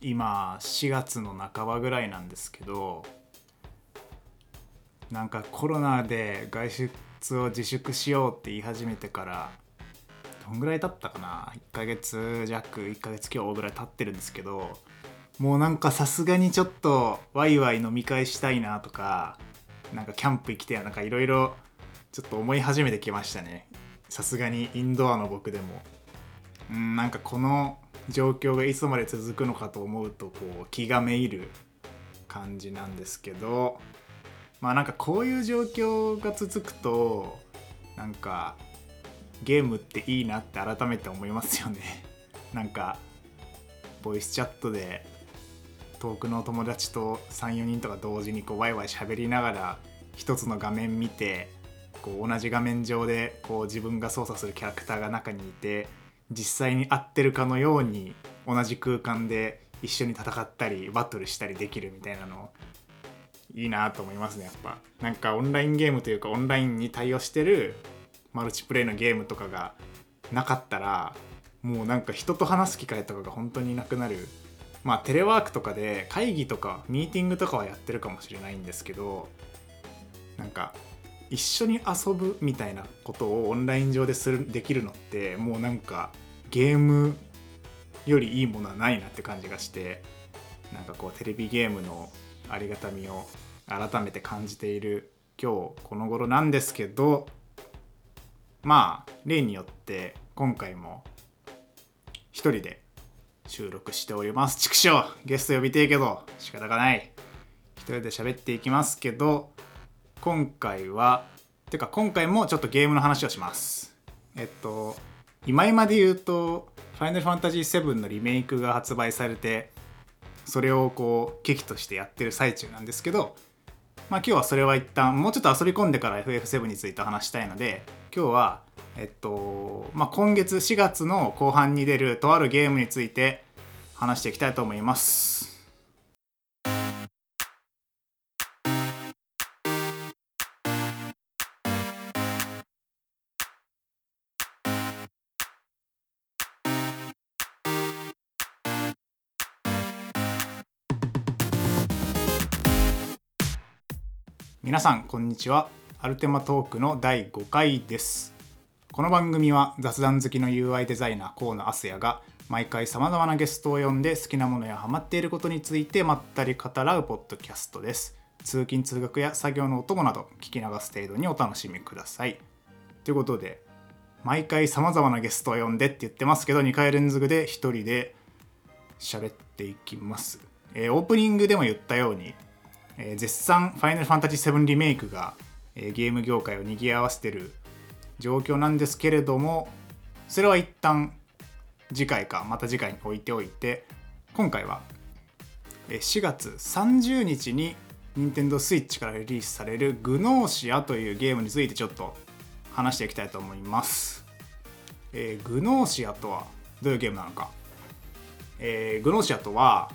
今4月の半ばぐらいなんですけどなんかコロナで外出を自粛しようって言い始めてからどんぐらい経ったかな？1ヶ月弱1ヶ月今日ぐらい経ってるんですけどもうなんかさすがにちょっとワイワイ飲み会したいなとかなんかキャンプ行きたいなんかいろいろちょっと思い始めてきましたね。さすがにインドアの僕でも。うんなんかこの状況がいつまで続くのかと思うとこう気がめいる感じなんですけどまあなんかこういう状況が続くとなんかゲームっていいなって改めて思いますよね。なんかボイスチャットで遠くの友達と34人とか同時にこうワイワイ喋りながら一つの画面見てこう同じ画面上でこう自分が操作するキャラクターが中にいて実際に合ってるかのように同じ空間で一緒に戦ったりバトルしたりできるみたいなのいいなと思いますねやっぱ。なんかオンラインゲームというかオンラインに対応してるマルチプレイのゲームとかがなかったらもうなんか人と話す機会とかが本当になくなる。まあテレワークとかで会議とかミーティングとかはやってるかもしれないんですけどなんか一緒に遊ぶみたいなことをオンライン上でするできるのってもうなんかゲームよりいいものはないなって感じがしてなんかこうテレビゲームのありがたみを改めて感じている今日この頃なんですけどまあ例によって今回も一人で収録しております。畜生ゲスト呼びてえけど仕方がない。一人で喋っていきますけど今回はてか今回もちょっとゲームの話をします。えっと今今で言うと「ファイナルファンタジー7」のリメイクが発売されてそれをこう劇としてやってる最中なんですけどまあ今日はそれは一旦もうちょっと遊び込んでから FF7 について話したいので今日はえっとまあ今月4月の後半に出るとあるゲームについて話していきたいと思います。皆さんこんにちは。アルテマトークの第5回です。この番組は雑談好きの UI デザイナー河野敦也が毎回さまざまなゲストを呼んで好きなものやハマっていることについてまったり語らうポッドキャストです。通勤通学や作業のお供など聞き流す程度にお楽しみください。ということで毎回さまざまなゲストを呼んでって言ってますけど2回連続で1人で喋っていきます、えーオープニングでも言ったようにえー絶賛「ファイナルファンタジー7リメイクが、えーゲーム業界を賑わせてる状況なんですけれどもそれは一旦次回かまた次回に置いておいて今回は4月30日に Nintendo Switch からリリースされるグノーシアというゲームについてちょっと話していきたいと思います、えーグノーシアとはどういうゲームなのか、えーグノーシアとは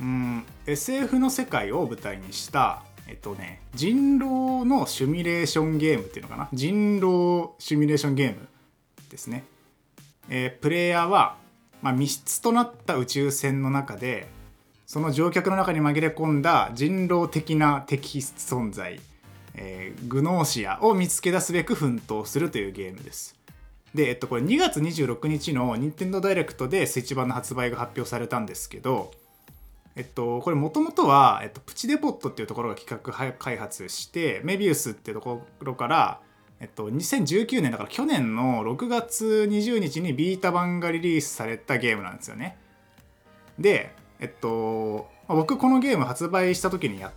うん。SF の世界を舞台にしたえっとね人狼のシミュレーションゲームっていうのかな？人狼シミュレーションゲームですね、えープレイヤーは、まあ、密室となった宇宙船の中でその乗客の中に紛れ込んだ人狼的な敵存在、えーグノーシアを見つけ出すべく奮闘するというゲームです。で、えっと、これ2月26日の任天堂ダイレクトでスイッチ版の発売が発表されたんですけど、えっと、これもともとは、えっと、プチデポットっていうところが企画開発してメビウスっていうところから、えっと、2019年だから去年の6月20日にビータ版がリリースされたゲームなんですよね。でえっと僕このゲーム発売した時にや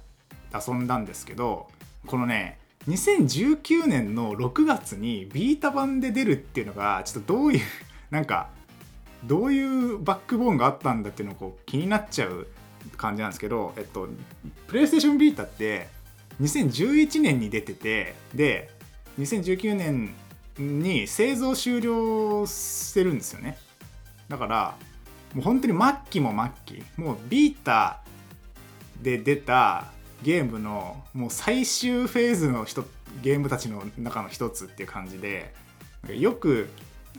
遊んだんですけどこのね2019年の6月にビータ版で出るっていうのがちょっとどういうなんかどういうバックボーンがあったんだっていうのがこう気になっちゃう感じなんですけど、えっと、プレイステーションビータって2011年に出ててで2019年に製造終了してるんですよね。だからもう本当に末期も末期もうビータで出たゲームのもう最終フェーズの人ゲームたちの中の一つっていう感じでよく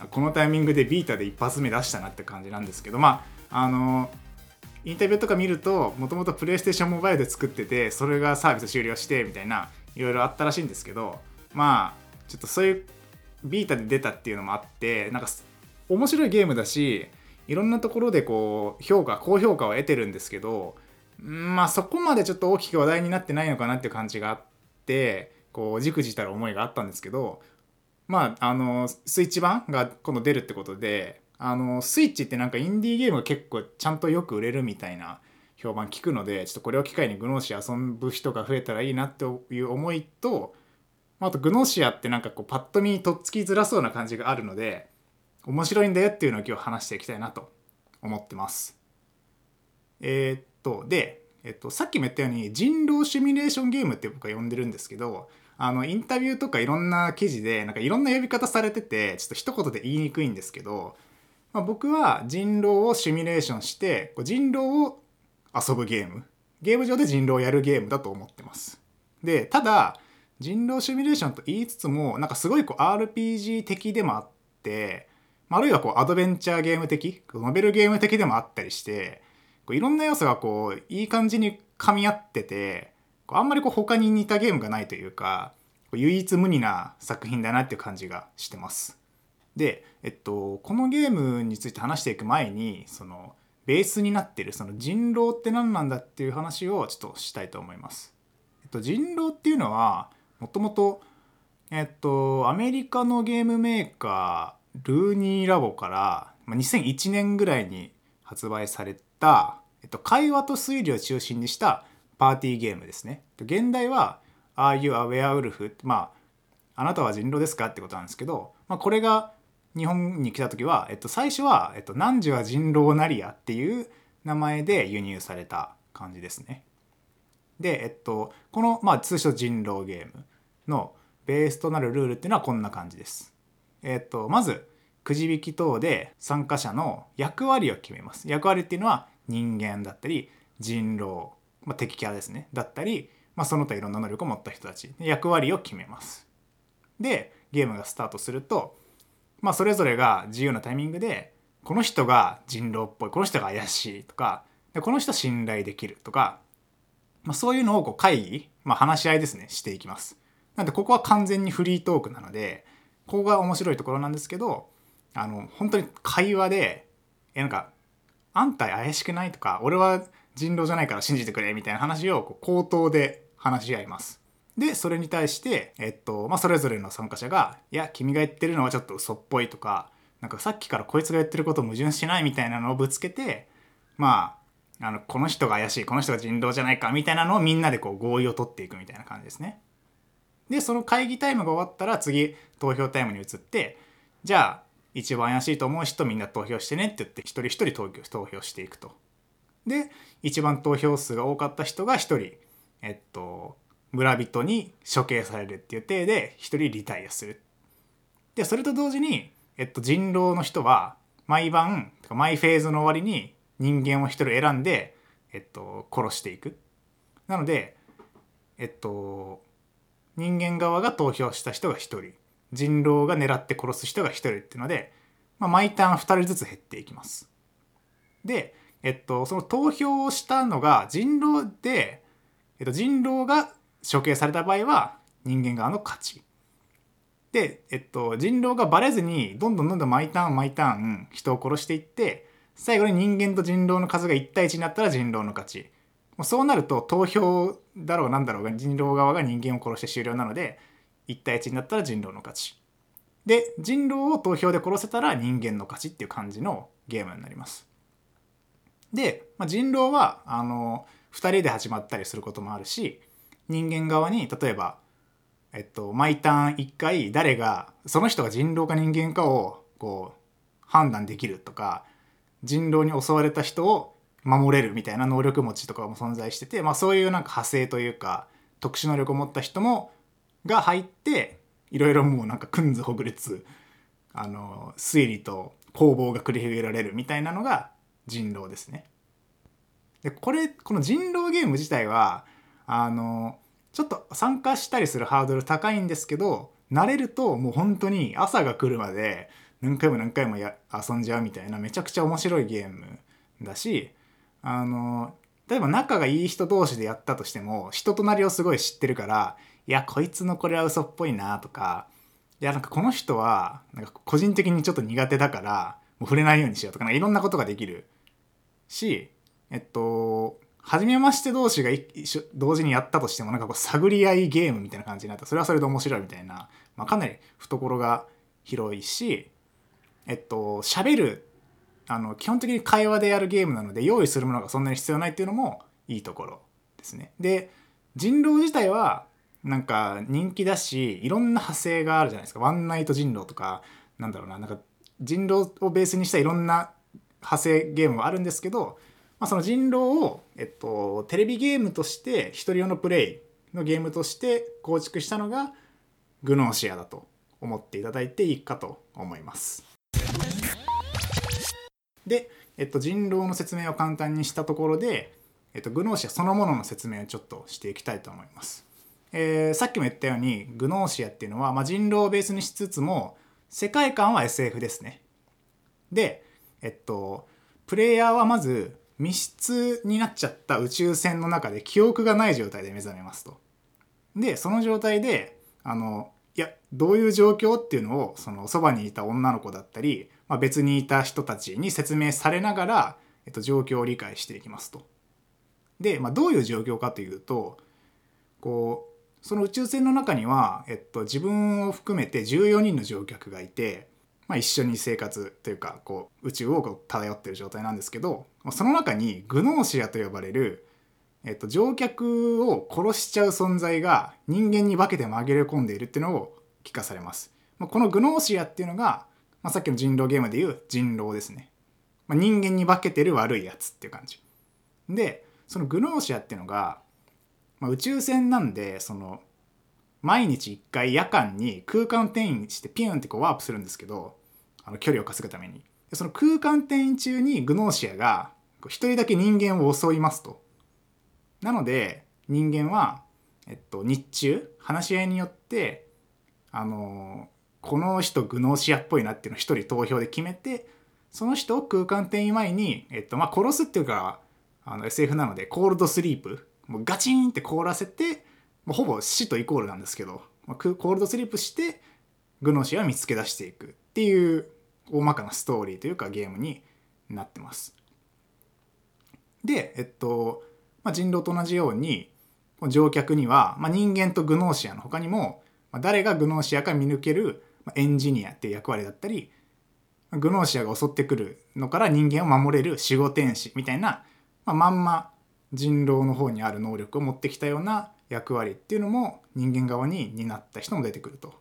このタイミングでビータで一発目出したなって感じなんですけどまああのインタビューとか見るともともとプレイステーションモバイルで作っててそれがサービス終了してみたいないろいろあったらしいんですけどまあちょっとそういうビータで出たっていうのもあってなんか面白いゲームだしいろんなところでこう評価高評価を得てるんですけどまあそこまでちょっと大きく話題になってないのかなっていう感じがあってこうじくじたる思いがあったんですけどまああのスイッチ版が今度出るってことであのスイッチってなんかインディーゲームが結構ちゃんとよく売れるみたいな評判聞くのでちょっとこれを機会にグノーシア遊ぶ人が増えたらいいなっていう思いとあとグノーシアってなんかこうパッと見とっつきづらそうな感じがあるので面白いんだよっていうのを今日話していきたいなと思ってます。えー、っとで、えっと、さっきも言ったように人狼シミュレーションゲームって僕は呼んでるんですけどあのインタビューとかいろんな記事でなんかいろんな呼び方されててちょっと一言で言いにくいんですけど、まあ、僕は人狼をシミュレーションして人狼を遊ぶゲームゲーム上で人狼をやるゲームだと思ってます。でただ人狼シミュレーションと言いつつもなんかすごいこう RPG 的でもあってあるいはこうアドベンチャーゲーム的ノベルゲーム的でもあったりしてこういろんな要素がこういい感じに噛み合っててこうあんまりこう他に似たゲームがないというか唯一無二な作品だなっていう感じがしてます。で、えっと、このゲームについて話していく前にそのベースになってるその人狼って何なんだっていう話をちょっとしたいと思います。えっと、人狼っていうのはもともとえっとアメリカのゲームメーカールーニーラボから2001年ぐらいに発売された、えっと、会話と推理を中心にしたパーティーゲームですね。現代は「Are you a werewolf?」まああなたは人狼ですか？ってことなんですけど、まあ、これが日本に来た時は、えっと、最初は、えっと「汝は人狼なりや」っていう名前で輸入された感じですね。で、えっと、この、まあ、通称人狼ゲームのベースとなるルールっていうのはこんな感じです。えっと、まずくじ引き等で参加者の役割を決めます。役割っていうのは人間だったり人狼まあ、敵キャラですねだったり、まあ、その他いろんな能力を持った人たち役割を決めますでゲームがスタートすると、まあ、それぞれが自由なタイミングでこの人が人狼っぽいこの人が怪しいとかでこの人信頼できるとか、まあ、そういうのをこう会議、まあ、話し合いですねしていきますなんでここは完全にフリートークなのでここが面白いところなんですけどあの本当に会話でえなんか「あんた怪しくない?」とか「俺は人狼じゃないから信じてくれみたいな話をこう口頭で話し合います。でそれに対して、えっとまあ、それぞれの参加者が「いや君が言ってるのはちょっと嘘っぽい」とか「なんかさっきからこいつが言ってること矛盾しない」みたいなのをぶつけてまああのこの人が怪しいこの人が人狼じゃないかみたいなのをみんなでこう合意を取っていくみたいな感じですね。でその会議タイムが終わったら次投票タイムに移ってじゃあ一番怪しいと思う人みんな投票してねって言って一人一人投票していくと。で一番投票数が多かった人が1人えっと村人に処刑されるっていう体で1人リタイアする。でそれと同時に、えっと、人狼の人は毎晩毎フェーズの終わりに人間を1人選んで、えっと、殺していく。なのでえっと人間側が投票した人が1人人狼が狙って殺す人が1人っていうので、まあ、毎ターン2人ずつ減っていきます。でえっと、その投票をしたのが人狼で、えっと、人狼が処刑された場合は人間側の勝ち。で、えっと、人狼がバレずにどんどんどんどん毎ターン毎ターン人を殺していって最後に人間と人狼の数が1対1になったら人狼の勝ち。もうそうなると投票だろうなんだろうが人狼側が人間を殺して終了なので1対1になったら人狼の勝ち。で人狼を投票で殺せたら人間の勝ちっていう感じのゲームになります。で、まあ、人狼はあの2人で始まったりすることもあるし人間側に例えば、えっと、毎ターン1回誰がその人が人狼か人間かをこう判断できるとか人狼に襲われた人を守れるみたいな能力持ちとかも存在してて、まあ、そういうなんか派生というか特殊能力を持った人もが入っていろいろもうなんかくんずほぐれつあの推理と攻防が繰り広げられるみたいなのが人狼ですね。でこれこの人狼ゲーム自体はあのちょっと参加したりするハードル高いんですけど慣れるともう本当に朝が来るまで何回も何回もや遊んじゃうみたいなめちゃくちゃ面白いゲームだしあの例えば仲がいい人同士でやったとしても人となりをすごい知ってるからいやこいつのこれは嘘っぽいなとかいやなんかこの人はなんか個人的にちょっと苦手だからもう触れないようにしようとかいろんなことができるしえっと初めまして同士が一緒同時にやったとしてもなんかこう探り合いゲームみたいな感じになった。それはそれで面白いみたいな、まあ、かなり懐が広いしえっと喋るあの基本的に会話でやるゲームなので用意するものがそんなに必要ないっていうのもいいところですね。で人狼自体はなんか人気だしいろんな派生があるじゃないですか。ワンナイト人狼とかなんだろうな。なんか人狼をベースにしたいろんな派生ゲームがあるんですけど、まあ、その人狼を、えっと、テレビゲームとして一人用のプレイのゲームとして構築したのがグノーシアだと思っていただいていいかと思います。で、えっと、人狼の説明を簡単にしたところで、えっと、グノーシアそのものの説明をちょっとしていきたいと思います。えー、さっきも言ったようにグノーシアっていうのは、まあ、人狼をベースにしつつも世界観は SF ですね。で、えっと、プレイヤーはまず密室になっちゃった宇宙船の中で記憶がない状態で目覚めますと。でその状態であのいやどういう状況っていうのをそのそばにいた女の子だったり、まあ、別にいた人たちに説明されながら、えっと、状況を理解していきますと。で、まあ、どういう状況かというとこうその宇宙船の中には、えっと、自分を含めて14人の乗客がいてまあ、一緒に生活というかこう宇宙をこう漂ってる状態なんですけどその中にグノーシアと呼ばれる、えっと、乗客を殺しちゃう存在が人間に化けて紛れ込んでいるっていうのを聞かされます。まあ、このグノーシアっていうのが、まあ、さっきの人狼ゲームでいう人狼ですね。まあ、人間に化けてる悪いやつっていう感じ。でそのグノーシアっていうのが、まあ、宇宙船なんでその毎日1回夜間に空間転移してピュンってこうワープするんですけどあの距離を稼ぐために。その空間転移中にグノーシアが一人だけ人間を襲いますと。なので人間は、えっと、日中話し合いによってあのこの人グノーシアっぽいなっていうのを一人投票で決めてその人を空間転移前に、えっとまあ、殺すっていうかあの SF なのでコールドスリープもうガチンって凍らせてもうほぼ死とイコールなんですけど、まあ、コールドスリープしてグノーシーは見つけ出していくっていう大まかなストーリーというかゲームになってます。で、えっと、まあ、人狼と同じように乗客には、まあ、人間とグノーシアの他にも、まあ、誰がグノーシアか見抜けるエンジニアっていう役割だったりグノーシアが襲ってくるのから人間を守れる守護天使みたいな、まあ、まんま人狼の方にある能力を持ってきたような役割っていうのも人間側に担った人も出てくると。っ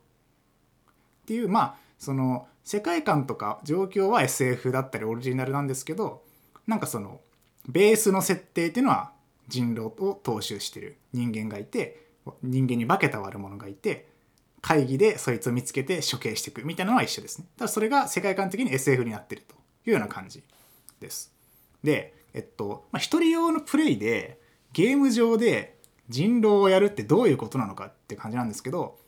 ていうまあその世界観とか状況は SF だったりオリジナルなんですけどなんかそのベースの設定っていうのは人狼を踏襲してる人間がいて人間に化けた悪者がいて会議でそいつを見つけて処刑していくみたいなのは一緒ですね。ただそれが世界観的に SF になってるというような感じです。で、えっと、まあ、一人用のプレイでゲーム上で人狼をやるってどういうことなのかって感じなんですけど、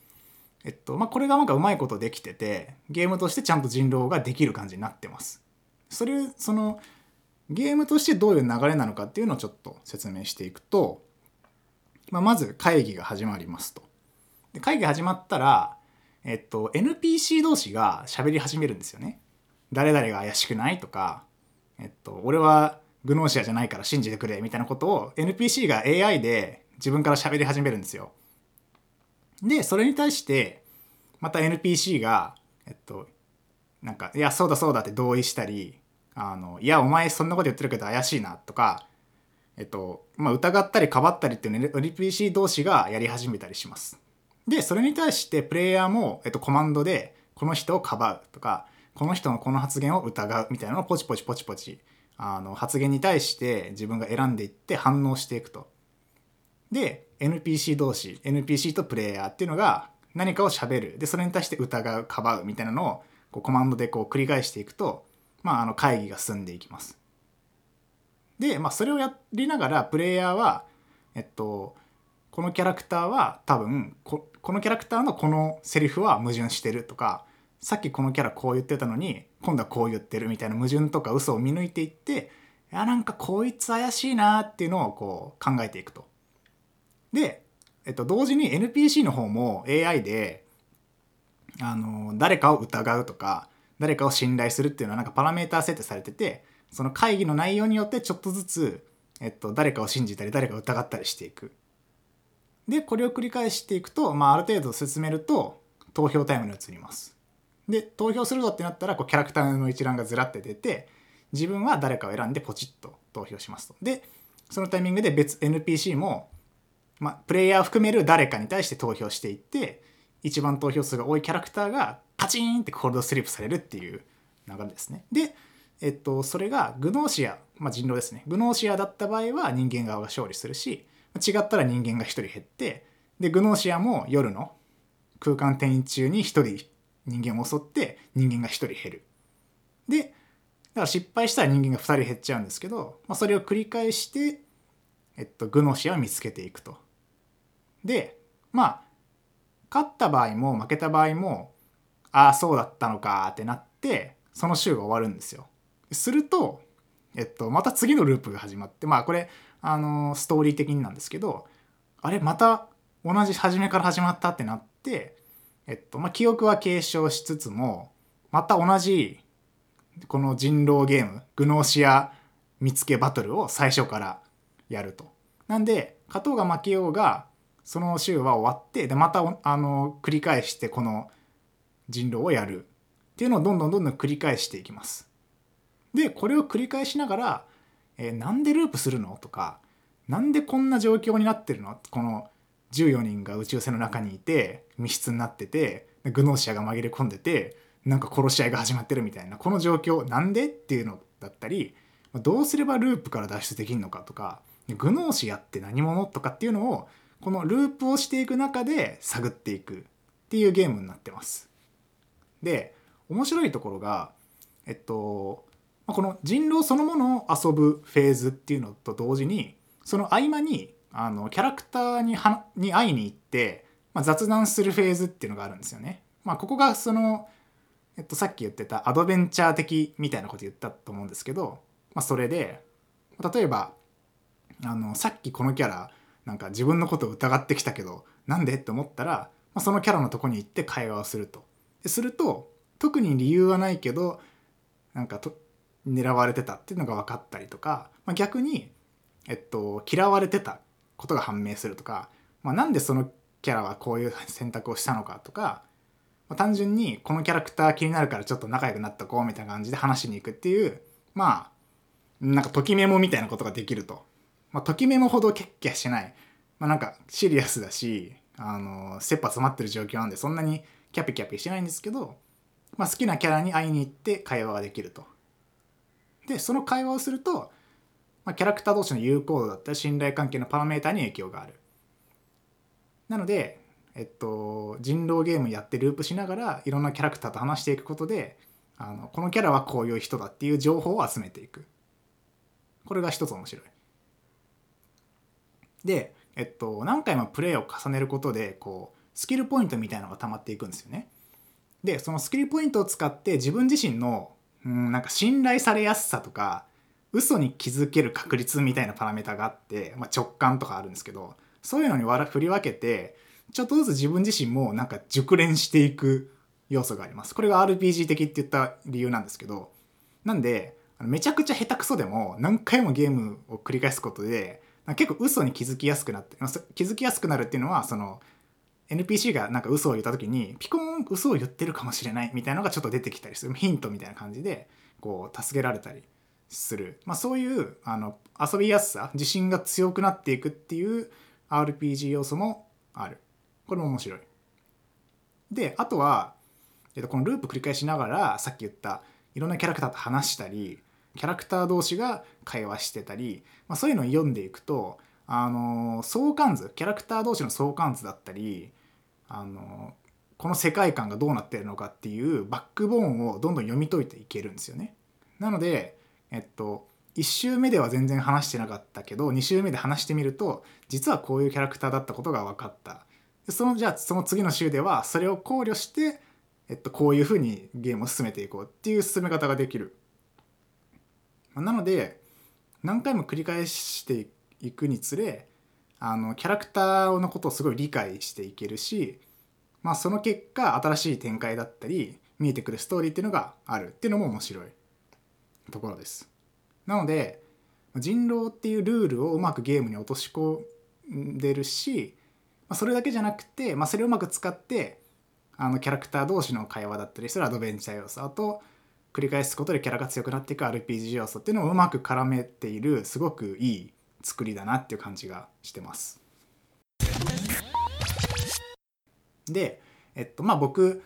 えっとまあ、これがなんかうまいことできててゲームとしてちゃんと人狼ができる感じになってます。それそのゲームとしてどういう流れなのかっていうのをちょっと説明していくと、まあ、まず会議が始まりますと。で会議始まったら、えっと、NPC 同士が喋り始めるんですよね。誰々が怪しくないとか、えっと、俺はグノーシアじゃないから信じてくれみたいなことを NPC が AI で自分から喋り始めるんですよ。で、それに対して、また NPC が、えっと、なんか、いや、そうだそうだって同意したり、あの、いや、お前そんなこと言ってるけど怪しいなとか、えっと、まあ、疑ったりかばったりっていう NPC 同士がやり始めたりします。で、それに対してプレイヤーも、えっと、コマンドで、この人をかばうとか、この人のこの発言を疑うみたいなのをポチポチポチポチ、あの、発言に対して自分が選んでいって反応していくと。で NPC 同士 NPC とプレイヤーっていうのが何かを喋るでそれに対して疑うかばうみたいなのをこうコマンドでこう繰り返していくと、まあ、あの会議が進んでいきます。で、まあ、それをやりながらプレイヤーは、えっと、このキャラクターは多分このキャラクターのこのセリフは矛盾してるとかさっきこのキャラこう言ってたのに今度はこう言ってるみたいな矛盾とか嘘を見抜いていっていやなんかこいつ怪しいなっていうのをこう考えていくと。で、えっと、同時に NPC の方も AI であの誰かを疑うとか誰かを信頼するっていうのはなんかパラメータ設定されててその会議の内容によってちょっとずつ、えっと、誰かを信じたり誰かを疑ったりしていく。でこれを繰り返していくと、まあ、ある程度進めると投票タイムに移ります。で投票するぞってなったらこうキャラクターの一覧がずらって出て自分は誰かを選んでポチッと投票しますと。でそのタイミングで別 NPC も、まあ、プレイヤー含める誰かに対して投票していって一番投票数が多いキャラクターがカチンってコールドスリープされるっていう流れですね。で、えっと、それがグノーシア、まあ、人狼ですね。グノーシアだった場合は人間側が勝利するし、違ったら人間が1人減って、で、グノーシアも夜の空間転移中に1人人間を襲って人間が1人減る。で、だから失敗したら人間が2人減っちゃうんですけど、まあ、それを繰り返して、えっと、グノーシアを見つけていくと。で、まあ、勝った場合も負けた場合もああそうだったのかってなってその週が終わるんですよ。すると、えっと、また次のループが始まってまあこれあのストーリー的になんですけどあれまた同じ初めから始まったってなって、えっとまあ、記憶は継承しつつもまた同じこの人狼ゲームグノーシア見つけバトルを最初からやると。なんで勝とうが負けようがその週は終わってでまたあの繰り返してこの人狼をやるっていうのをどんどんどんどん繰り返していきます。でこれを繰り返しながら、えー、なんでループするのとかなんでこんな状況になってるの？この14人が宇宙船の中にいて密室になっててグノーシアが紛れ込んでてなんか殺し合いが始まってるみたいなこの状況なんでっていうのだったりどうすればループから脱出できるのかとかグノーシアって何者とかっていうのをこのループをしていく中で探っていくっていうゲームになってます。で面白いところがえっとこの人狼そのものを遊ぶフェーズっていうのと同時にその合間にあのキャラクターにはに会いに行って、まあ、雑談するフェーズっていうのがあるんですよね。まあ、ここがその、えっと、さっき言ってたアドベンチャー的みたいなこと言ったと思うんですけど、まあ、それで例えばあのさっきこのキャラなんか自分のことを疑ってきたけどなんで？って思ったら、まあ、そのキャラのとこに行って会話をすると。ですると特に理由はないけどなんかと狙われてたっていうのが分かったりとか、まあ、逆に、えっと、嫌われてたことが判明するとか、まあ、なんでそのキャラはこういう選択をしたのかとか、まあ、単純にこのキャラクター気になるからちょっと仲良くなったこうみたいな感じで話しに行くっていうまあなんかときメモみたいなことができると。まあ、ときメモほどキャッキャしない、まあ、なんかシリアスだしあの切羽詰まってる状況なんでそんなにキャピキャピしてないんですけど、まあ、好きなキャラに会いに行って会話ができると。でその会話をすると、まあ、キャラクター同士の有効度だったり信頼関係のパラメータに影響がある。なので、えっと、人狼ゲームやってループしながらいろんなキャラクターと話していくことであのこのキャラはこういう人だっていう情報を集めていく。これが一つ面白い。で、えっと、何回もプレイを重ねることでこうスキルポイントみたいのが溜まっていくんですよね。でそのスキルポイントを使って自分自身のうんなんか信頼されやすさとか嘘に気づける確率みたいなパラメータがあって、まあ、直感とかあるんですけどそういうのに振り分けてちょっとずつ自分自身もなんか熟練していく要素があります。これが RPG 的って言った理由なんですけどなんでめちゃくちゃ下手くそでも何回もゲームを繰り返すことで結構嘘に気づきやすくなって気づきやすくなるっていうのはその NPC がなんか嘘を言った時にピコーン嘘を言ってるかもしれないみたいなのがちょっと出てきたりする。ヒントみたいな感じでこう助けられたりする、まあ、そういうあの遊びやすさ自信が強くなっていくっていう RPG 要素もある。これも面白い。であとは、えっと、このループ繰り返しながらさっき言ったいろんなキャラクターと話したりキャラクター同士が会話してたり、まあ、そういうのを読んでいくとあの相関図キャラクター同士の相関図だったりあのこの世界観がどうなってるのかっていうバックボーンをどんどん読み解いていけるんですよね。なので、えっと、1周目では全然話してなかったけど2周目で話してみると実はこういうキャラクターだったことが分かった。そのじゃあその次の週ではそれを考慮して、えっと、こういうふうにゲームを進めていこうっていう進め方ができる。なので何回も繰り返していくにつれあのキャラクターのことをすごい理解していけるし、まあ、その結果新しい展開だったり見えてくるストーリーっていうのがある。っていうのも面白い。ところです。なので人狼っていうルールをうまくゲームに落とし込んでるし、まあ、それだけじゃなくて、まあ、それをうまく使ってあのキャラクター同士の会話だったりするアドベンチャー要素。あと繰り返すことでキャラが強くなっていく RPG 要素っていうのをうまく絡めているすごくいい作りだなっていう感じがしてます。で、えっとまあ僕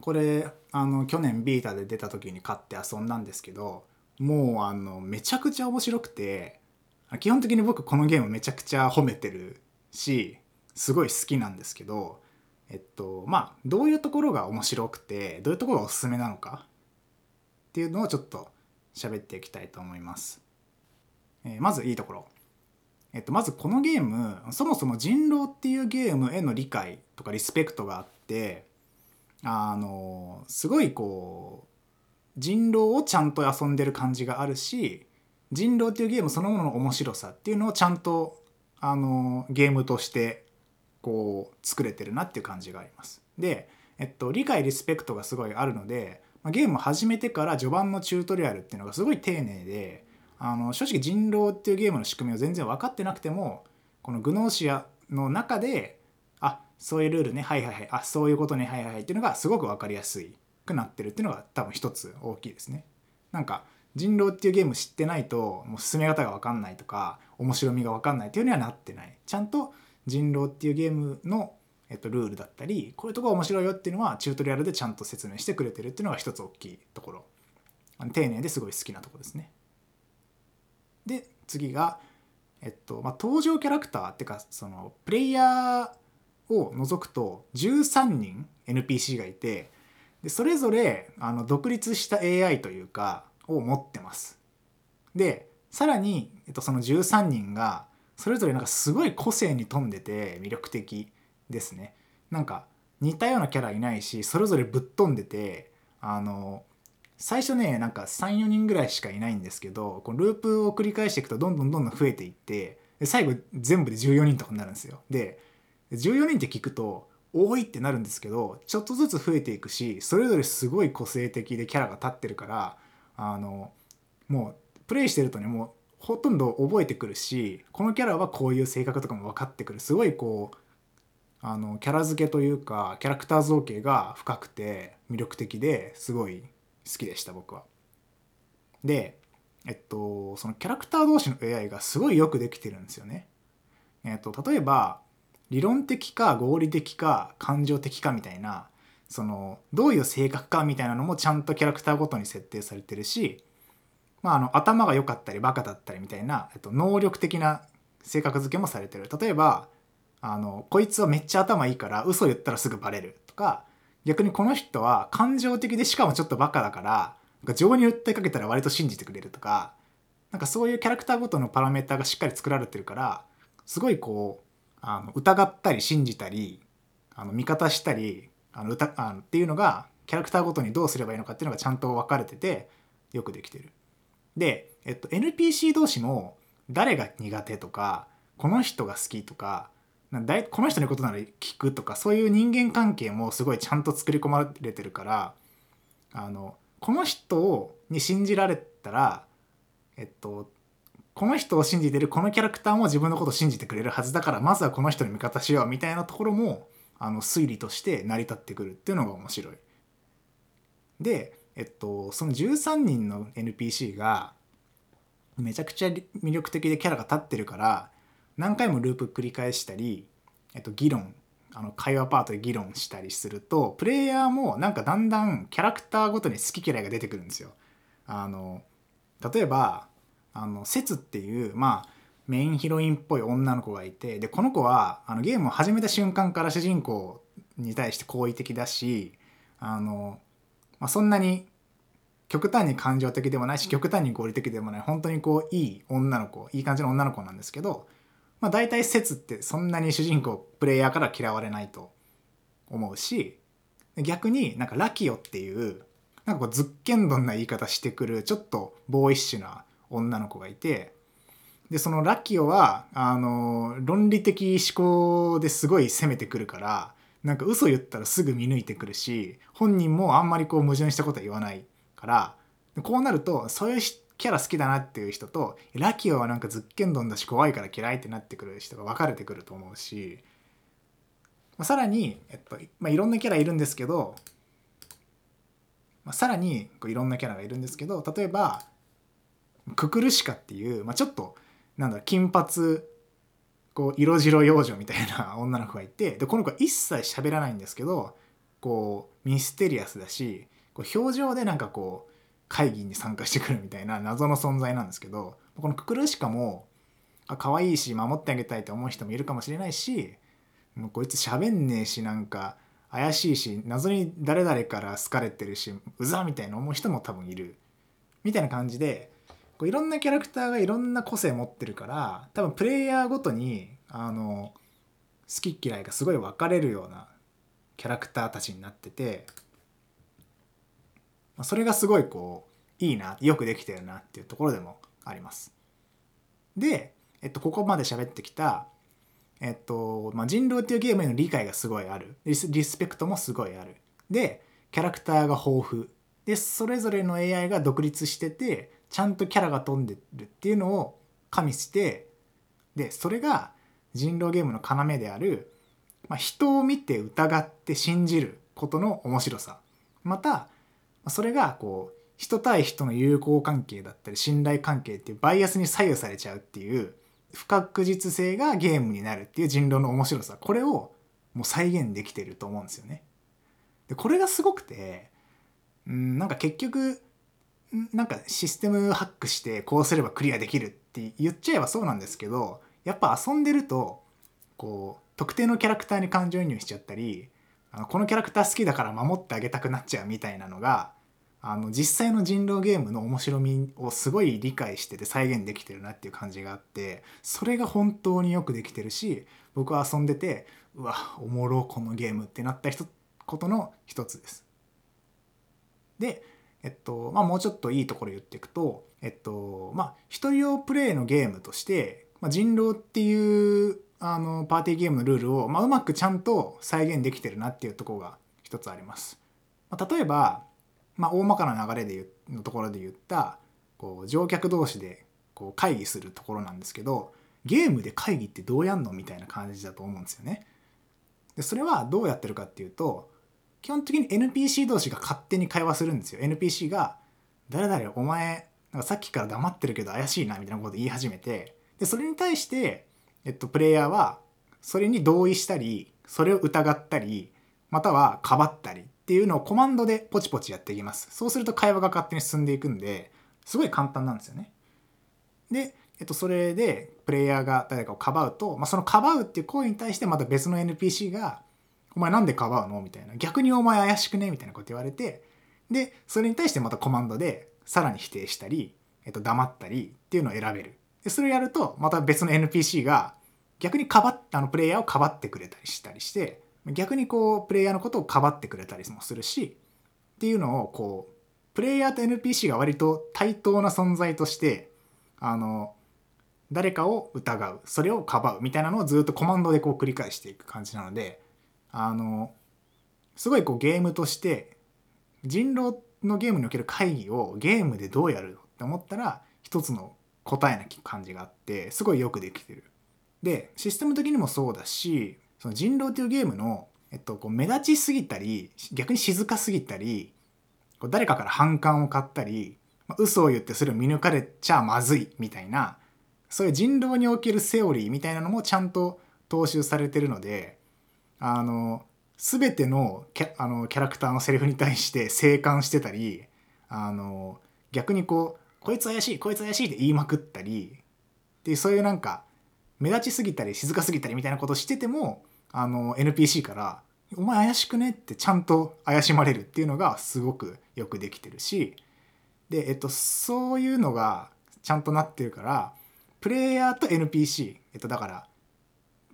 これあの去年ビータで出た時に買って遊んだんですけどもうあのめちゃくちゃ面白くて基本的に僕このゲームめちゃくちゃ褒めてるしすごい好きなんですけどえっとまあどういうところが面白くてどういうところがおすすめなのかっていうのをちょっと喋っていきたいと思います。えー、まずいいところ。えっと、まずこのゲームそもそも人狼っていうゲームへの理解とかリスペクトがあってあのすごいこう人狼をちゃんと遊んでる感じがあるし人狼っていうゲームそのものの面白さっていうのをちゃんとあのゲームとしてこう作れてるなっていう感じがあります。で、えっと、理解リスペクトがすごいあるのでまゲーム始めてから序盤のチュートリアルっていうのがすごい丁寧であの正直人狼っていうゲームの仕組みを全然分かってなくてもこのグノーシアの中であそういうルールねはいはいはいあそういうことねはいはいはいっていうのがすごく分かりやすくなってるっていうのが多分一つ大きいですね。なんか人狼っていうゲーム知ってないともう進め方が分かんないとか面白みが分かんないっていうにはなってないちゃんと人狼っていうゲームのえっと、ルールだったりこういうとこ面白いよっていうのはチュートリアルでちゃんと説明してくれてるっていうのが一つ大きいところ。丁寧ですごい好きなとこですね。で次が、えっとまあ、登場キャラクターっていうかそのプレイヤーを除くと13人 NPC がいてでそれぞれあの独立した AI というかを持ってます。でさらに、えっと、その13人がそれぞれなんかすごい個性に富んでて魅力的。ですね。なんか似たようなキャラいないしそれぞれぶっ飛んでてあの最初ねなんか34人ぐらいしかいないんですけどこのループを繰り返していくとどんどんどんどん増えていってで最後全部で14人とかになるんですよ。で14人って聞くと多いってなるんですけどちょっとずつ増えていくしそれぞれすごい個性的でキャラが立ってるからあのもうプレイしてるとねもうほとんど覚えてくるしこのキャラはこういう性格とかも分かってくる。すごいこうあのキャラ付けというかキャラクター造形が深くて魅力的ですごい好きでした僕は。でえっとそのキャラクター同士の AI がすごいよくできてるんですよね。えっと例えば理論的か合理的か感情的かみたいなそのどういう性格かみたいなのもちゃんとキャラクターごとに設定されてるし、まあ、あの頭が良かったりバカだったりみたいな、えっと、能力的な性格付けもされてる例えばあのこいつはめっちゃ頭いいから嘘言ったらすぐバレるとか逆にこの人は感情的でしかもちょっとバカだからなんか情に訴えかけたら割と信じてくれるとかなんかそういうキャラクターごとのパラメーターがしっかり作られてるからすごいこうあの疑ったり信じたりあの味方したりあの歌あのっていうのがキャラクターごとにどうすればいいのかっていうのがちゃんと分かれててよくできてる。で、えっと、NPC 同士も誰が苦手とかこの人が好きとかだいこの人のことなら聞くとかそういう人間関係もすごいちゃんと作り込まれてるからあのこの人をに信じられたらえっとこの人を信じてるこのキャラクターも自分のことを信じてくれるはずだからまずはこの人に味方しようみたいなところもあの推理として成り立ってくるっていうのが面白い。で、えっと、その13人の NPC がめちゃくちゃ魅力的でキャラが立ってるから何回もループ繰り返したり、えっと、議論あの会話パートで議論したりするとプレイヤーもなんかだんだんキャラクターごとに好き嫌いが出てくるんですよ。あの例えばあの節っていうまあメインヒロインっぽい女の子がいてでこの子はあのゲームを始めた瞬間から主人公に対して好意的だしあの、まあ、そんなに極端に感情的でもないし極端に合理的でもない本当にこういい女の子いい感じの女の子なんですけどまあ、大体説ってそんなに主人公プレイヤーから嫌われないと思うし逆になんかラキオっていうなんかこうズッケンドンな言い方してくるちょっとボーイッシュな女の子がいてでそのラキオはあの論理的思考ですごい攻めてくるからなんか嘘言ったらすぐ見抜いてくるし本人もあんまりこう矛盾したことは言わないからこうなるとそういうキャラ好きだなっていう人とラキオはなんかズッケンドンだし怖いから嫌いってなってくる人が分かれてくると思うし、まあ、さらに、えっとまあ、いろんなキャラいるんですけど、まあ、さらにこういろんなキャラがいるんですけど例えばククルシカっていう、まあ、ちょっとなんだ金髪こう色白幼女みたいな 女の子がいてでこの子は一切喋らないんですけどこうミステリアスだしこう表情でなんかこう会議に参加してくるみたいな謎の存在なんですけどこのククルシカもあ可愛いし守ってあげたいと思う人もいるかもしれないしもうこいつ喋んねえしなんか怪しいし謎に誰々から好かれてるしうざみたいな思う人も多分いる。みたいな感じでこういろんなキャラクターがいろんな個性持ってるから多分プレイヤーごとにあの好き嫌いがすごい分かれるようなキャラクターたちになっててそれがすごいこういいなよくできてるなっていうところでもあります。で、えっと、ここまで喋ってきた、えっとまあ、人狼っていうゲームへの理解がすごいある。リスリスペクトもすごいある。でキャラクターが豊富。でそれぞれの AI が独立しててちゃんとキャラが飛んでるっていうのを加味してでそれが人狼ゲームの要である、まあ、人を見て疑って信じることの面白さ。またそれがこう人対人の友好関係だったり信頼関係っていうバイアスに左右されちゃうっていう不確実性がゲームになるっていう人狼の面白さこれをもう再現できてると思うんですよね。でこれがすごくてうんなんか結局なんかシステムハックしてこうすればクリアできるって言っちゃえばそうなんですけどやっぱ遊んでるとこう特定のキャラクターに感情移入しちゃったりあのこのキャラクター好きだから守ってあげたくなっちゃうみたいなのがあの実際の人狼ゲームの面白みをすごい理解してて再現できてるなっていう感じがあってそれが本当によくできてるし僕は遊んでてうわおもろこのゲームってなったことの一つです。でえっとまあ、もうちょっといいところ言っていくと、えっとまあ、一人用プレイのゲームとして、まあ、人狼っていうあのパーティーゲームのルールを、まあ、うまくちゃんと再現できてるなっていうところが一つあります。まあ、例えば、まあ、大まかな流れでのところで言ったこう乗客同士でこう会議するところなんですけどゲームで会議ってどうやんのみたいな感じだと思うんですよね。でそれはどうやってるかっていうと基本的に NPC 同士が勝手に会話するんですよ NPC が「誰々お前なんかさっきから黙ってるけど怪しいな」みたいなこと言い始めてでそれに対して、えっと、プレイヤーはそれに同意したりそれを疑ったりまたはかばったりっていうのをコマンドでポチポチやっていきますそうすると会話が勝手に進んでいくんですごい簡単なんですよねで、えっと、それでプレイヤーが誰かをかばうと、まあ、そのかばうっていう行為に対してまた別の NPC がお前なんでかばうの？みたいな。逆にお前怪しくね？みたいなこと言われて、で、それに対してまたコマンドでさらに否定したり、えっと、黙ったりっていうのを選べる。で、それをやると、また別の NPC が逆にかばっ、あの、プレイヤーをかばってくれたりしたりして、逆にこう、プレイヤーのことをかばってくれたりもするし、っていうのをこう、プレイヤーと NPC が割と対等な存在として、あの、誰かを疑う、それをかばうみたいなのをずっとコマンドでこう繰り返していく感じなので、あのすごいこうゲームとして人狼のゲームにおける会議をゲームでどうやるのって思ったら一つの答えな感じがあってすごいよくできてる。でシステム的にもそうだしその人狼っていうゲームの、えっと、こう目立ちすぎたり逆に静かすぎたりこう誰かから反感を買ったり、まあ、嘘を言ってそれを見抜かれちゃまずいみたいなそういう人狼におけるセオリーみたいなのもちゃんと踏襲されてるのであの全てのキャあのキャラクターのセリフに対して静観してたりあの逆にこう「こいつ怪しいこいつ怪しい」って言いまくったりでそういうなんか目立ちすぎたり静かすぎたりみたいなことしててもあの NPC から「お前怪しくね?」ってちゃんと怪しまれるっていうのがすごくよくできてるしで、えっと、そういうのがちゃんとなってるからプレイヤーと NPC、えっと、だから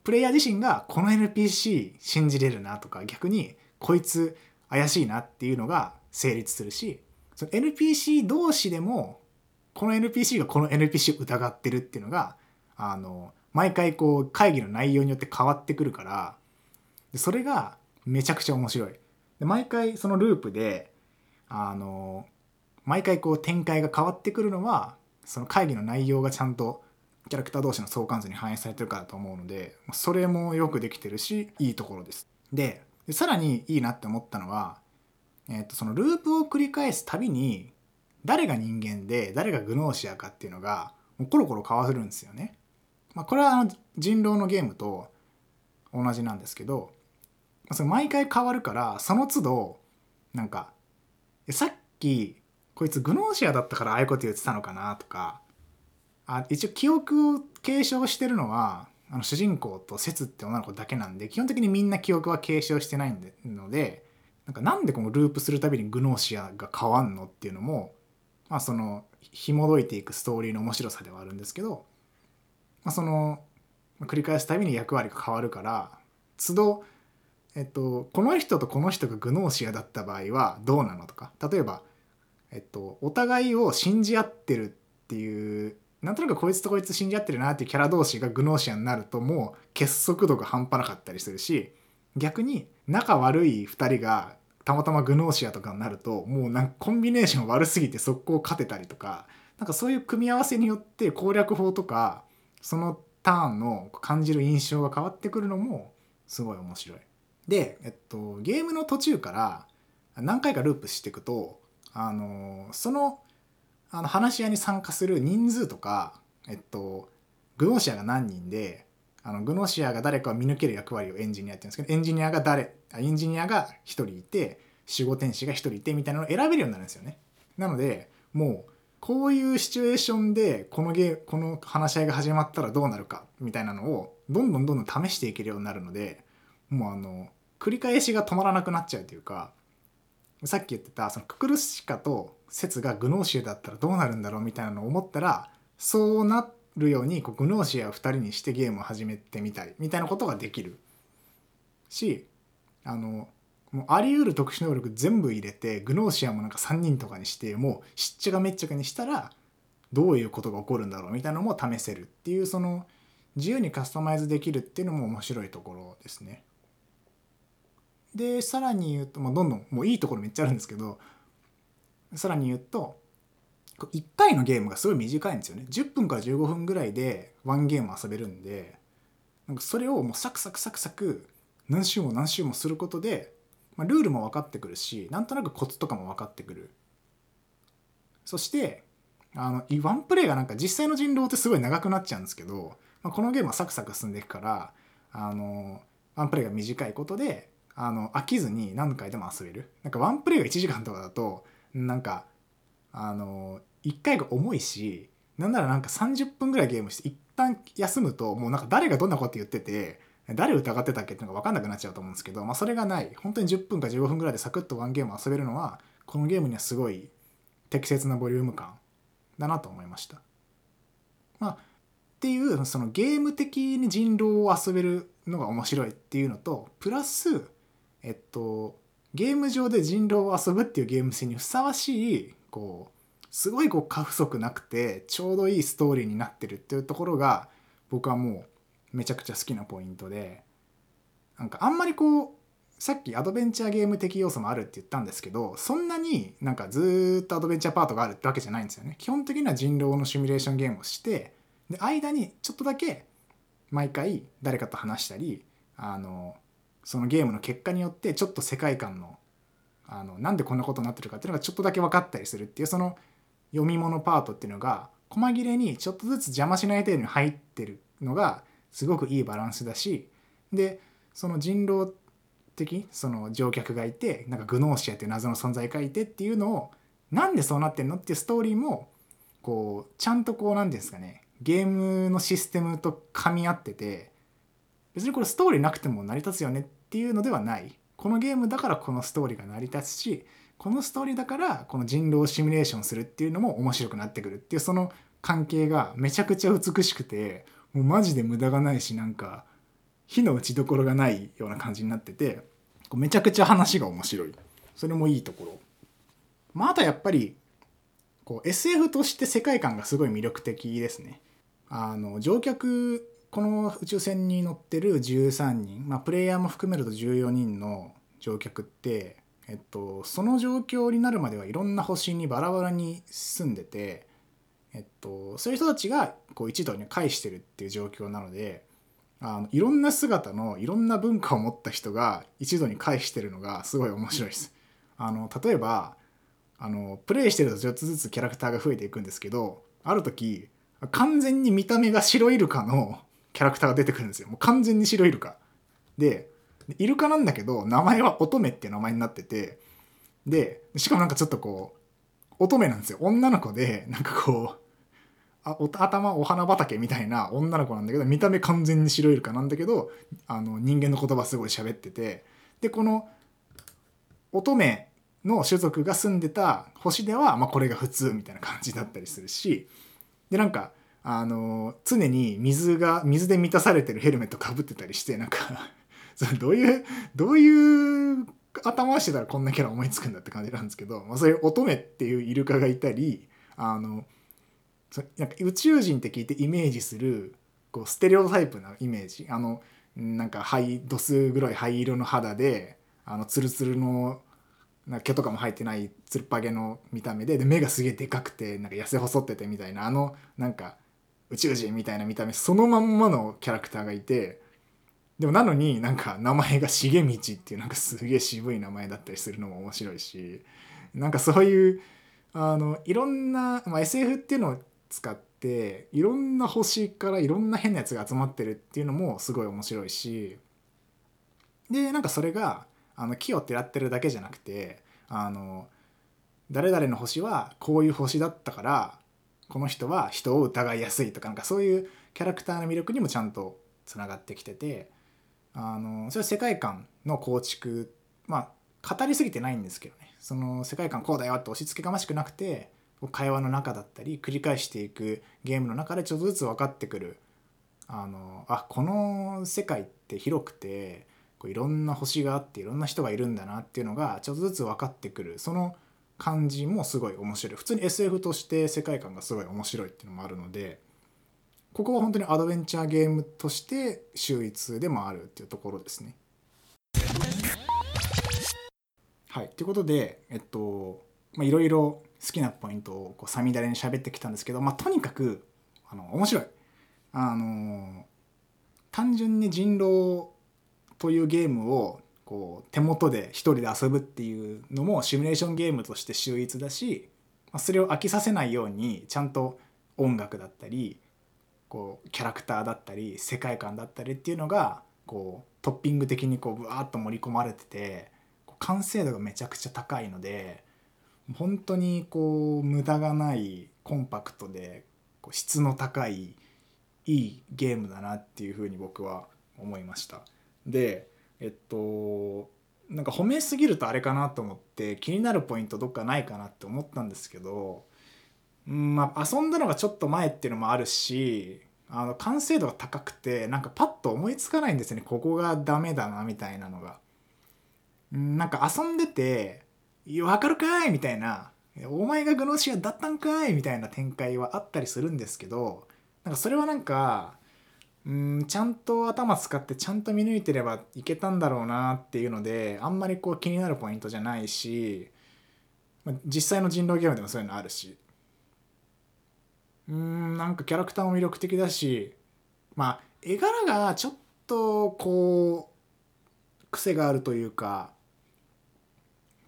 プレイヤー自身がこの NPC 信じれるなとか逆にこいつ怪しいなっていうのが成立するしその NPC 同士でもこの NPC がこの NPC を疑ってるっていうのがあの毎回こう会議の内容によって変わってくるからでそれがめちゃくちゃ面白いで毎回そのループであの毎回こう展開が変わってくるのはその会議の内容がちゃんとキャラクター同士の相関図に反映されてるからと思うのでそれもよくできてるしいいところですでさらにいいなって思ったのは、えー、とそのループを繰り返すたびに誰が人間で誰がグノーシアかっていうのがもうコロコロ変わるんですよね。まあ、これはあの人狼のゲームと同じなんですけどまあその毎回変わるからその都度なんかさっきこいつグノーシアだったからああいうこと言ってたのかなとかあ一応記憶を継承してるのはあの主人公と節って女の子だけなんで基本的にみんな記憶は継承してないのでなんかなんでこのループするたびにグノーシアが変わんのっていうのもまあその紐解いていくストーリーの面白さではあるんですけど、まあ、その繰り返すたびに役割が変わるから都度、えっと、この人とこの人がグノーシアだった場合はどうなのとか。例えば、えっと、お互いを信じ合ってるっていうなんとなくこいつとこいつ信じ合ってるなっていうキャラ同士がグノーシアになるともう結束度が半端なかったりするし逆に仲悪い2人がたまたまグノーシアとかになるともうなんかコンビネーション悪すぎて速攻勝てたりとかなんかそういう組み合わせによって攻略法とかそのターンの感じる印象が変わってくるのもすごい面白い。で、えっと、ゲームの途中から何回かループしていくとあのそのあの話し合いに参加する人数とか、えっと、グノーシアが何人であのグノーシアが誰かを見抜ける役割をエンジニアって言うんですけどエンジニアが誰エンジニアが1人いて守護天使が1人いてみたいなのを選べるようになるんですよね。なのでもうこういうシチュエーションでこのゲこの話し合いが始まったらどうなるかみたいなのをどんどんどんどん試していけるようになるのでもうあの繰り返しが止まらなくなっちゃうというかさっき言ってたそのククルシカと説がグノーシュだったらどうなるんだろうみたいなのを思ったらそうなるようにこうグノーシアを2人にしてゲームを始めてみたいみたいなことができるしあのもうあり得る特殊能力全部入れてグノーシアもなんか3人とかにしてもうしっちゃがめっちゃかにしたらどういうことが起こるんだろうみたいなのも試せるっていうその自由にカスタマイズできるっていうのも面白いところですね。でさらに言うと、まあ、どんどんもういいところめっちゃあるんですけどさらに言うと1回のゲームがすごい短いんですよね10分から15分ぐらいでワンゲーム遊べるんでなんかそれをもうサクサクサクサク何周も何周もすることで、まあ、ルールも分かってくるしなんとなくコツとかも分かってくる。そしてあのワンプレイがなんか実際の人狼ってすごい長くなっちゃうんですけど、まあ、このゲームはサクサク進んでいくからあのワンプレイが短いことであの飽きずに何回でも遊べる。なんかワンプレイが1時間とかだとなんかあの1回が重いしなんならなんか30分ぐらいゲームして一旦休むともうなんか誰がどんなこと言ってて誰疑ってたっけっていうのが分かんなくなっちゃうと思うんですけど、まあ、それがない本当に10分か15分ぐらいでサクッとワンゲーム遊べるのはこのゲームにはすごい適切なボリューム感だなと思いました。まあ、っていうそのゲーム的に人狼を遊べるのが面白いっていうのとプラスえっとゲーム上で人狼を遊ぶっていうゲーム性にふさわしいこうすごいこう過不足なくてちょうどいいストーリーになってるっていうところが僕はもうめちゃくちゃ好きなポイントでなんかあんまりこうさっきアドベンチャーゲーム的要素もあるって言ったんですけどそんなになんかずっとアドベンチャーパートがあるってわけじゃないんですよね。基本的には人狼のシミュレーションゲームをしてで間にちょっとだけ毎回誰かと話したりあのそのゲームの結果によってちょっと世界観のあのなんでこんなことになってるかっていうのがちょっとだけ分かったりするっていうその読み物パートっていうのが細切れにちょっとずつ邪魔しない程度に入ってるのがすごくいいバランスだしでその人狼的その乗客がいてなんかグノーシアっていう謎の存在がいてっていうのをなんでそうなってんのっていうストーリーもこうちゃんとこう何ですかねゲームのシステムと噛み合ってて別にこれストーリーなくても成り立つよねっていうのではない。このゲームだからこのストーリーが成り立つしこのストーリーだからこの人狼シミュレーションするっていうのも面白くなってくるっていうその関係がめちゃくちゃ美しくてもうマジで無駄がないしなんか火の打ちどころがないような感じになっててめちゃくちゃ話が面白い。それもいいところ。まああとやっぱりこう SF として世界観がすごい魅力的ですね。あの乗客この宇宙船に乗ってる13人、まあ、プレイヤーも含めると14人の乗客ってえっと、その状況になるまではいろんな星にバラバラに住んでて、えっと、そういう人たちがこう一度に返してるっていう状況なのであのいろんな姿のいろんな文化を持った人が一度に返してるのがすごい面白いです。あの例えばあのプレイしてるとちょっとずつキャラクターが増えていくんですけどある時完全に見た目が白イルカのキャラクターが出てくるんですよ。もう完全に白イルカ。でイルカなんだけど名前は乙女っていう名前になっててでしかもなんかちょっとこう乙女なんですよ女の子でなんかこうあお頭お花畑みたいな女の子なんだけど見た目完全に白イルカなんだけどあの人間の言葉すごい喋っててでこの乙女の種族が住んでた星では、まあ、これが普通みたいな感じだったりするしでなんかあの常に水が水で満たされてるヘルメットかぶってたりしてなんか どういうどういう頭してたらこんなキャラ思いつくんだって感じなんですけど、まあ、そういう乙女っていうイルカがいたりあのなんか宇宙人って聞いてイメージするこうステレオタイプなイメージ。あのなんか灰度数黒い灰色の肌であのツルツルのなんか毛とかも生えてないつるっぱげの見た目でで目がすげえでかくてなんか痩せ細っててみたいなあのなんか宇宙人みたいな見た目そのまんまのキャラクターがいてでもなのになんか名前が重道っていうなんかすげえ渋い名前だったりするのも面白いしなんかそういうあのいろんな、まあ、SF っていうのを使っていろんな星からいろんな変なやつが集まってるっていうのもすごい面白いしでなんかそれがあの木をてらってるだけじゃなくてあの誰々の星はこういう星だったからこの人は人を疑いやすいとかなんかそういうキャラクターの魅力にもちゃんとつながってきててあのそれは世界観の構築まあ語りすぎてないんですけどね。その世界観こうだよって押し付けがましくなくて会話の中だったり繰り返していくゲームの中でちょっとずつ分かってくるあのあこの世界って広くてこういろんな星があっていろんな人がいるんだなっていうのがちょっとずつ分かってくるその感じもすごい面白い普通に SF として世界観がすごい面白いっていうのもあるので。ここは本当にアドベンチャーゲームとして秀逸でもあるっていうところですね。はい、ということでえっといろいろ好きなポイントをこうさみだれに喋ってきたんですけど、まあ、とにかくあの面白い。あの単純に人狼というゲームをこう手元で一人で遊ぶっていうのもシミュレーションゲームとして秀逸だし、まあ、それを飽きさせないようにちゃんと音楽だったりこうキャラクターだったり世界観だったりっていうのがこうトッピング的にこうブワーッと盛り込まれてて完成度がめちゃくちゃ高いので本当にこう無駄がないコンパクトでこう質の高いいいゲームだなっていうふうに僕は思いました。でえっとなんか褒めすぎるとあれかなと思って気になるポイントどっかないかなって思ったんですけどうんまあ遊んだのがちょっと前っていうのもあるしあの完成度が高くてなんかパッと思いつかないんですよねここがダメだなみたいなのが。なんか遊んでて「わかるかい!」みたいな「お前がグノシアだったんかい!」みたいな展開はあったりするんですけどなんかそれはなんかうんちゃんと頭使ってちゃんと見抜いてればいけたんだろうなっていうのであんまりこう気になるポイントじゃないし、まあ、実際の人狼ゲームでもそういうのあるしうんなんかキャラクターも魅力的だしまあ絵柄がちょっとこう癖があるというか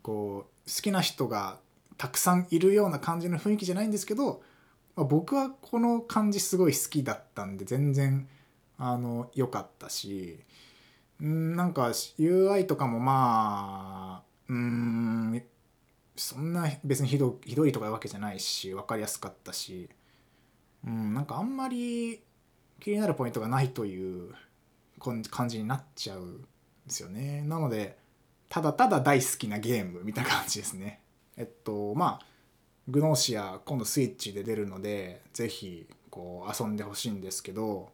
こう好きな人がたくさんいるような感じの雰囲気じゃないんですけど、まあ、僕はこの感じすごい好きだったんで全然あの良かったしんなんか UI とかもまあうんそんな別にひどひどいとかいうわけじゃないし分かりやすかったしうん、なんかあんまり気になるポイントがないという感じになっちゃうんですよね。なのでただただ大好きなゲームみたいな感じですね。えっとまあグノーシア今度スイッチで出るので是非こう遊んでほしいんですけど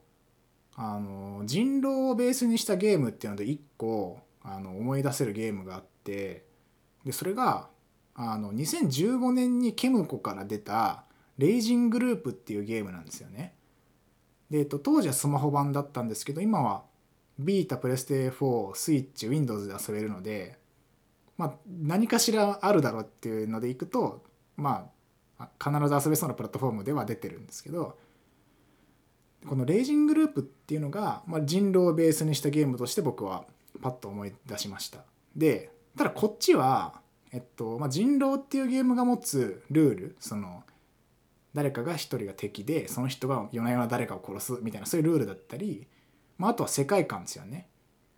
あの人狼をベースにしたゲームっていうので1個あの思い出せるゲームがあってでそれがあの2015年にケムコから出たレイジングループっていうゲームなんですよね。で、えっと、当時はスマホ版だったんですけど今はビータプレステ4スイッチ Windows で遊べるので、まあ、何かしらあるだろうっていうのでいくとまあ必ず遊べそうなプラットフォームでは出てるんですけどこのレイジングループっていうのが、まあ、人狼をベースにしたゲームとして僕はパッと思い出しました。でただこっちは、えっとまあ、人狼っていうゲームが持つルールその誰かが一人が敵でその人が夜な夜な誰かを殺すみたいなそういうルールだったり、まあ、あとは世界観ですよね。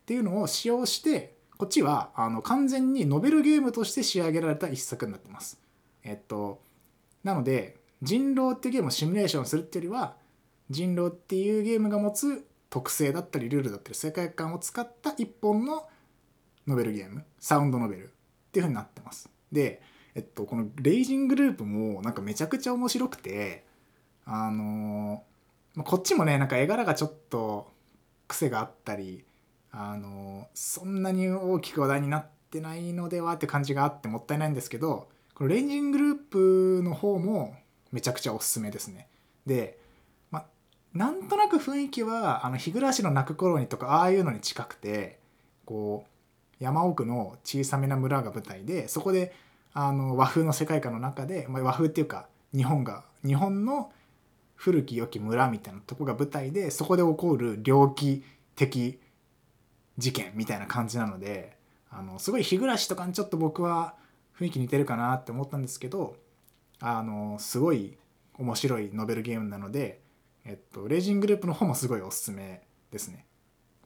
っていうのを使用してこっちはあの完全にノベルゲームとして仕上げられた一作になってます。えっとなので人狼っていうゲームをシミュレーションするっていうよりは人狼っていうゲームが持つ特性だったりルールだったり世界観を使った一本のノベルゲームサウンドノベルっていう風になってます。でえっとこのレイジングループもなんかめちゃくちゃ面白くてあのこっちもねなんか絵柄がちょっと癖があったりあのそんなに大きく話題になってないのではって感じがあってもったいないんですけどこのレイジングループの方もめちゃくちゃおすすめですね。でまなんとなく雰囲気はあの日暮らしの泣く頃にとかああいうのに近くてこう山奥の小さめな村が舞台でそこであの和風の世界観の中で、まあ、和風っていうか日本が日本の古き良き村みたいなとこが舞台でそこで起こる猟奇的事件みたいな感じなのであのすごい日暮らしとかにちょっと僕は雰囲気似てるかなって思ったんですけどあのすごい面白いノベルゲームなのでえっと、レイジングループの方もすごいおすすめですね。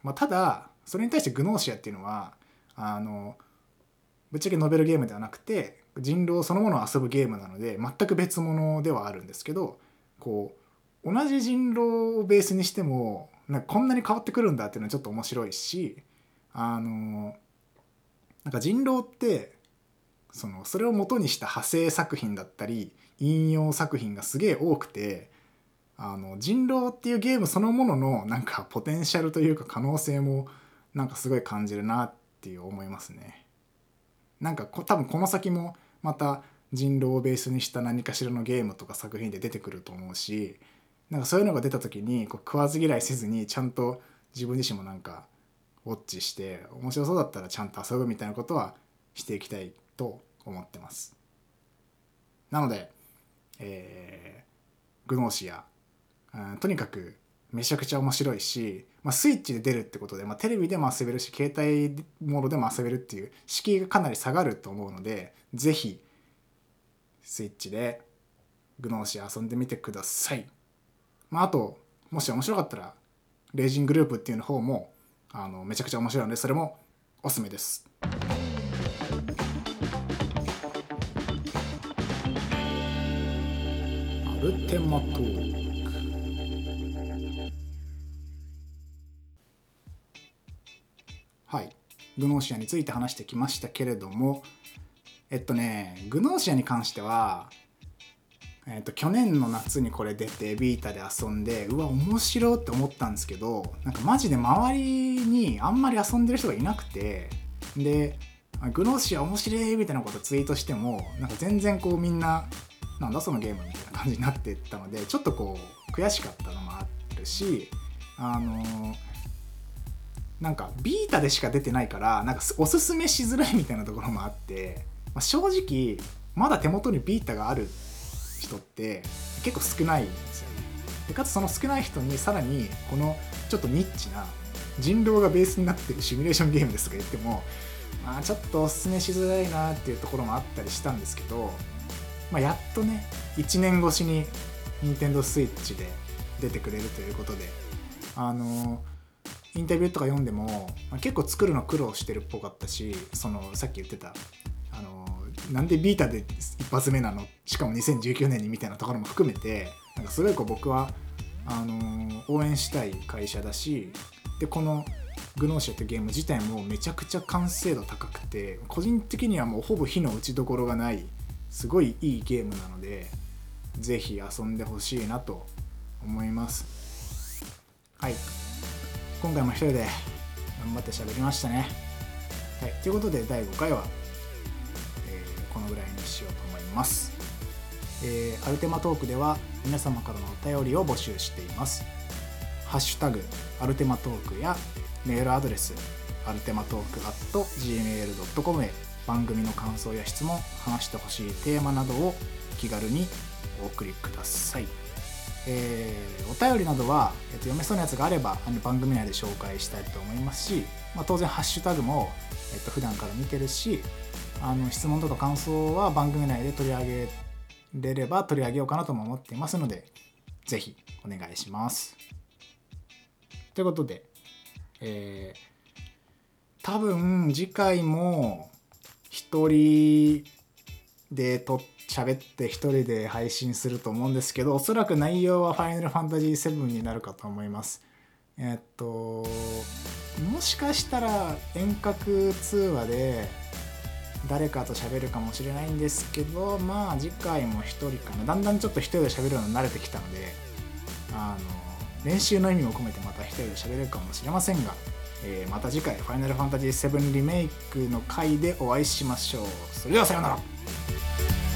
まあ、ただそれに対してグノーシアっていうのはあのぶっちゃけノベルゲームではなくて人狼そのものを遊ぶゲームなので全く別物ではあるんですけどこう同じ人狼をベースにしてもなんかこんなに変わってくるんだっていうのはちょっと面白いしあのなんか人狼ってそのそれを元にした派生作品だったり引用作品がすげえ多くてあの人狼っていうゲームそのもののなんかポテンシャルというか可能性もなんかすごい感じるなっていう思いますね。なんかこ多分この先もまた人狼をベースにした何かしらのゲームとか作品で出てくると思うしなんかそういうのが出た時にこう食わず嫌いせずにちゃんと自分自身もなんかウォッチして面白そうだったらちゃんと遊ぶみたいなことはしていきたいと思ってます。なので、えー、グノーシアとにかくめちゃくちゃ面白いし、まあ、スイッチで出るってことで、まあ、テレビでも遊べるし携帯モードでも遊べるっていう敷居がかなり下がると思うので是非スイッチでグノーシー遊んでみてください。まあ、あともし面白かったらレイジングループっていうの方もあのめちゃくちゃ面白いのでそれもおすすめです。アルテマトはいグノーシアについて話してきましたけれどもえっとねグノーシアに関してはえっと去年の夏にこれ出てビータで遊んでうわ面白いって思ったんですけどなんかマジで周りにあんまり遊んでる人がいなくてでグノーシア面白いみたいなことツイートしてもなんか全然こうみんななんだそのゲームみたいな感じになってったのでちょっとこう悔しかったのもあるしあのーなんかビータでしか出てないからなんかおすすめしづらいみたいなところもあって、まあ、正直まだ手元にビータがある人って結構少ないんですよ。ねでかつその少ない人にさらにこのちょっとニッチな人狼がベースになってる シミュレーションゲームですとか言ってもまあちょっとおすすめしづらいなっていうところもあったりしたんですけど、まあ、やっとね1年越しに NintendoSwitch で出てくれるということであのインタビューとか読んでも、ま、結構作るの苦労してるっぽかったしそのさっき言ってたあのなんでビータで一発目なの？しかも2019年にみたいなところも含めてなんかすごいこう僕はあの応援したい会社だしでこのグノーシアってゲーム自体もめちゃくちゃ完成度高くて個人的にはもうほぼ火の打ちどころがないすごいいいゲームなので是非遊んでほしいなと思います。はい。今回も一人で頑張って喋りましたね。はい、ということで第5回は、このぐらいにしようと思います。えー、アルテマトークでは皆様からのお便りを募集しています。ハッシュタグアルテマトークやメールアドレスアルテマトーク gmail.com へ番組の感想や質問話してほしいテーマなどを気軽にお送りください、えー、お便りなどは、えー、と読めそうなやつがあればあの番組内で紹介したいと思いますし、まあ、当然ハッシュタグも、えー、と普段から見てるしあの質問とか感想は番組内で取り上げれれば取り上げようかなとも思っていますのでぜひお願いします。ということで、えー、多分次回も一人でと喋って一人で配信すると思うんですけどおそらく内容は「ファイナルファンタジー7」になるかと思います。えっともしかしたら遠隔通話で誰かと喋るかもしれないんですけどまあ次回も1人かな。だんだんちょっと1人で喋るの慣れてきたのであの練習の意味も込めてまた1人で喋れるかもしれませんがえー、また次回「ファイナルファンタジー7リメイク」の回でお会いしましょう。それではさようなら。